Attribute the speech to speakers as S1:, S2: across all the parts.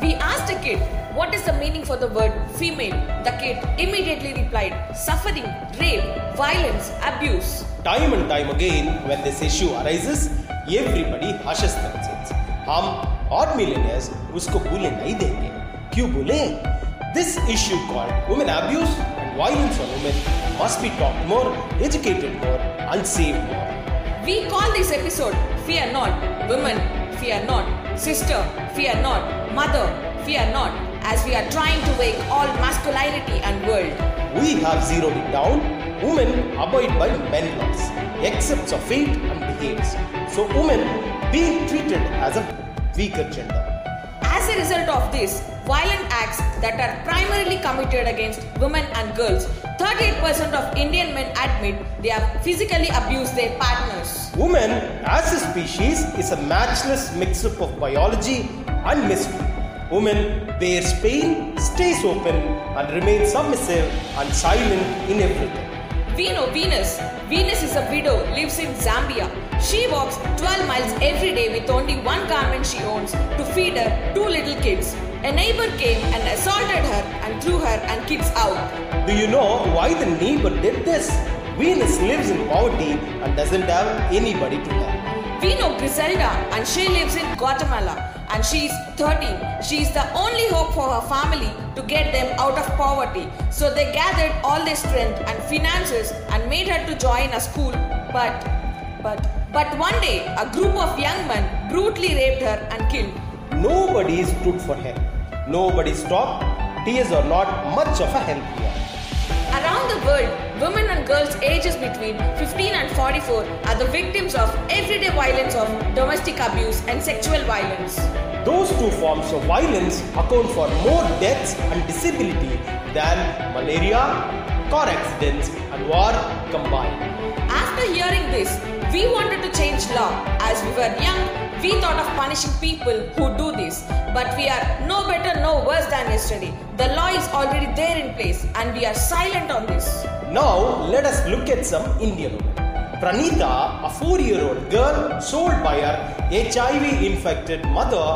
S1: We asked a kid, what is the meaning for the word female? The kid immediately replied, suffering, rape, violence, abuse.
S2: Time and time again, when this issue arises, everybody hushes themselves. हम और millionaires उसको भूले नहीं देंगे क्यों भूले This issue called women abuse and violence on women must be talked more, educated more, and saved more.
S1: We call this episode Fear Not, Women, Fear Not, Sister, Fear Not, Mother, Fear Not, as we are trying to wake all masculinity and world.
S2: We have zeroed it down. Women abide by men laws, accepts of fate and behaves. So women being treated as a weaker gender.
S1: As a result of this, violent acts that are primarily committed against women and girls, 38% of Indian men admit they have physically abused their partners.
S2: Woman as a species is a matchless mix-up of biology and mystery. Woman bears pain, stays open, and remains submissive and silent in everything.
S1: We know Venus. Venus is a widow, lives in Zambia. She walks 12 miles every day with only one garment she owns to feed her two little kids. A neighbor came and assaulted her and threw her and kids out.
S2: Do you know why the neighbor did this? Venus lives in poverty and doesn't have anybody to help.
S1: We know Griselda and she lives in Guatemala and she's 13. She's the only hope for her family to get them out of poverty. So they gathered all their strength and finances and made her to join a school. But, but, but one day a group of young men brutally raped her and killed.
S2: Nobody stood for her. Nobody stopped. Tears are not much of a help here.
S1: Around the world, women and girls ages between 15 and 44 are the victims of everyday violence of domestic abuse and sexual violence.
S2: Those two forms of violence account for more deaths and disability than malaria, car accidents, and war combined.
S1: After hearing this, we wanted to change law. As we were young, we thought of punishing people who do this. But we are no better, no worse than yesterday. The law is already there in place and we are silent on this.
S2: Now, let us look at some Indian women. Pranita, a four year old girl sold by her HIV infected mother,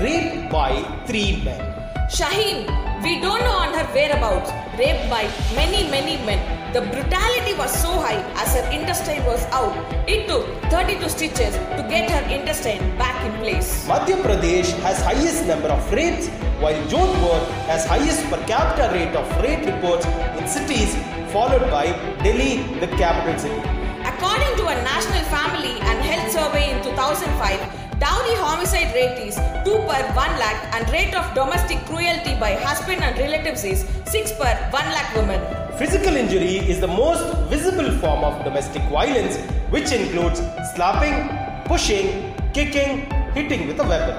S2: raped by three men.
S1: Shaheen, we don't know on her whereabouts, raped by many, many men. The brutality was so high as her intestine was out. It took 32 stitches to get her intestine back in place.
S2: Madhya Pradesh has highest number of rapes, while Jodhpur has highest per capita rate of rape reports in cities, followed by Delhi, the capital city.
S1: According to a National Family and Health Survey in 2005, dowry homicide rate is 2 per 1 lakh and rate of domestic cruelty by husband and relatives is 6 per 1 lakh women.
S2: Physical injury is the most visible form of domestic violence, which includes slapping, pushing, kicking, hitting with a weapon.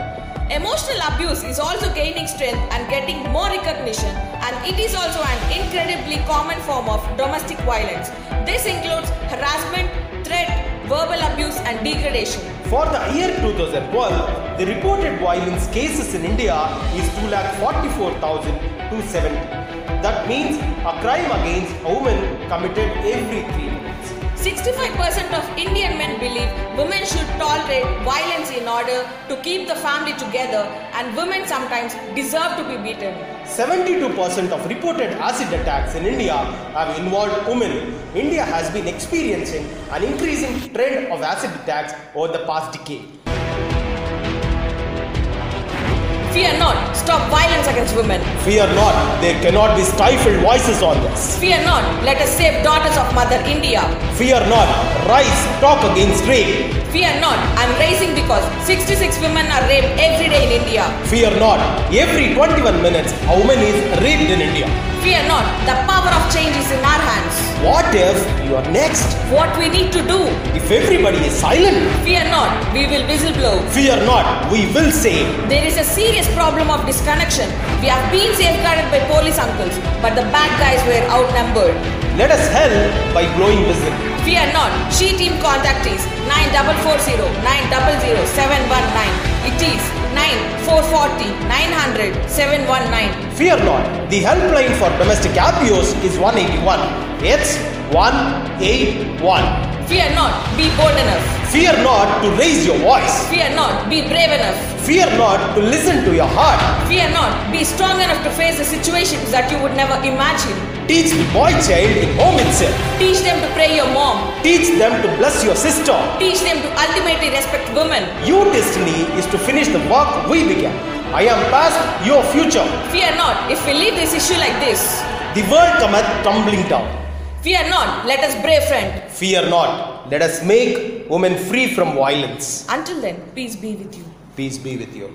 S1: Emotional abuse is also gaining strength and getting more recognition, and it is also an incredibly common form of domestic violence. This includes harassment, threat, verbal abuse, and degradation.
S2: For the year 2012, the reported violence cases in India is 2,44,270. That means a crime against a woman committed every three minutes.
S1: 65% of Indian men believe women should tolerate violence in order to keep the family together, and women sometimes deserve to be beaten.
S2: 72% of reported acid attacks in India have involved women. India has been experiencing an increasing trend of acid attacks over the past decade.
S1: Fear not, stop violence against women.
S2: Fear not, there cannot be stifled voices on this.
S1: Fear not, let us save daughters of Mother India.
S2: Fear not, rise, talk against rape.
S1: Fear not, I'm raising because 66 women are raped every day in India.
S2: Fear not, every 21 minutes a woman is raped in India.
S1: Fear not, the power of change is in our hands.
S2: What if you are next?
S1: What we need to do?
S2: If everybody is silent,
S1: Fear not, we will whistle blow.
S2: fear not, we will say.
S1: There is a serious problem of disconnection. We have been safeguarded by police uncles, but the bad guys were outnumbered.
S2: Let us help by blowing whistle.
S1: Fear not, She Team contact is 9440 900 719. It is 9440 900 719.
S2: Fear not, the helpline for domestic abuse is 181. It's 181.
S1: Fear not, be bold enough.
S2: Fear not to raise your voice.
S1: Fear not, be brave enough.
S2: Fear not to listen to your heart.
S1: Fear not. Be strong enough to face the situations that you would never imagine.
S2: Teach the boy child in home itself.
S1: Teach them to pray your mom.
S2: Teach them to bless your sister.
S1: Teach them to ultimately respect women.
S2: Your destiny is to finish the work we began. I am past your future.
S1: Fear not. If we leave this issue like this,
S2: The world cometh tumbling down.
S1: Fear not. Let us brave, friend.
S2: Fear not. Let us make women free from violence.
S1: Until then, peace be with you.
S2: Peace be with you.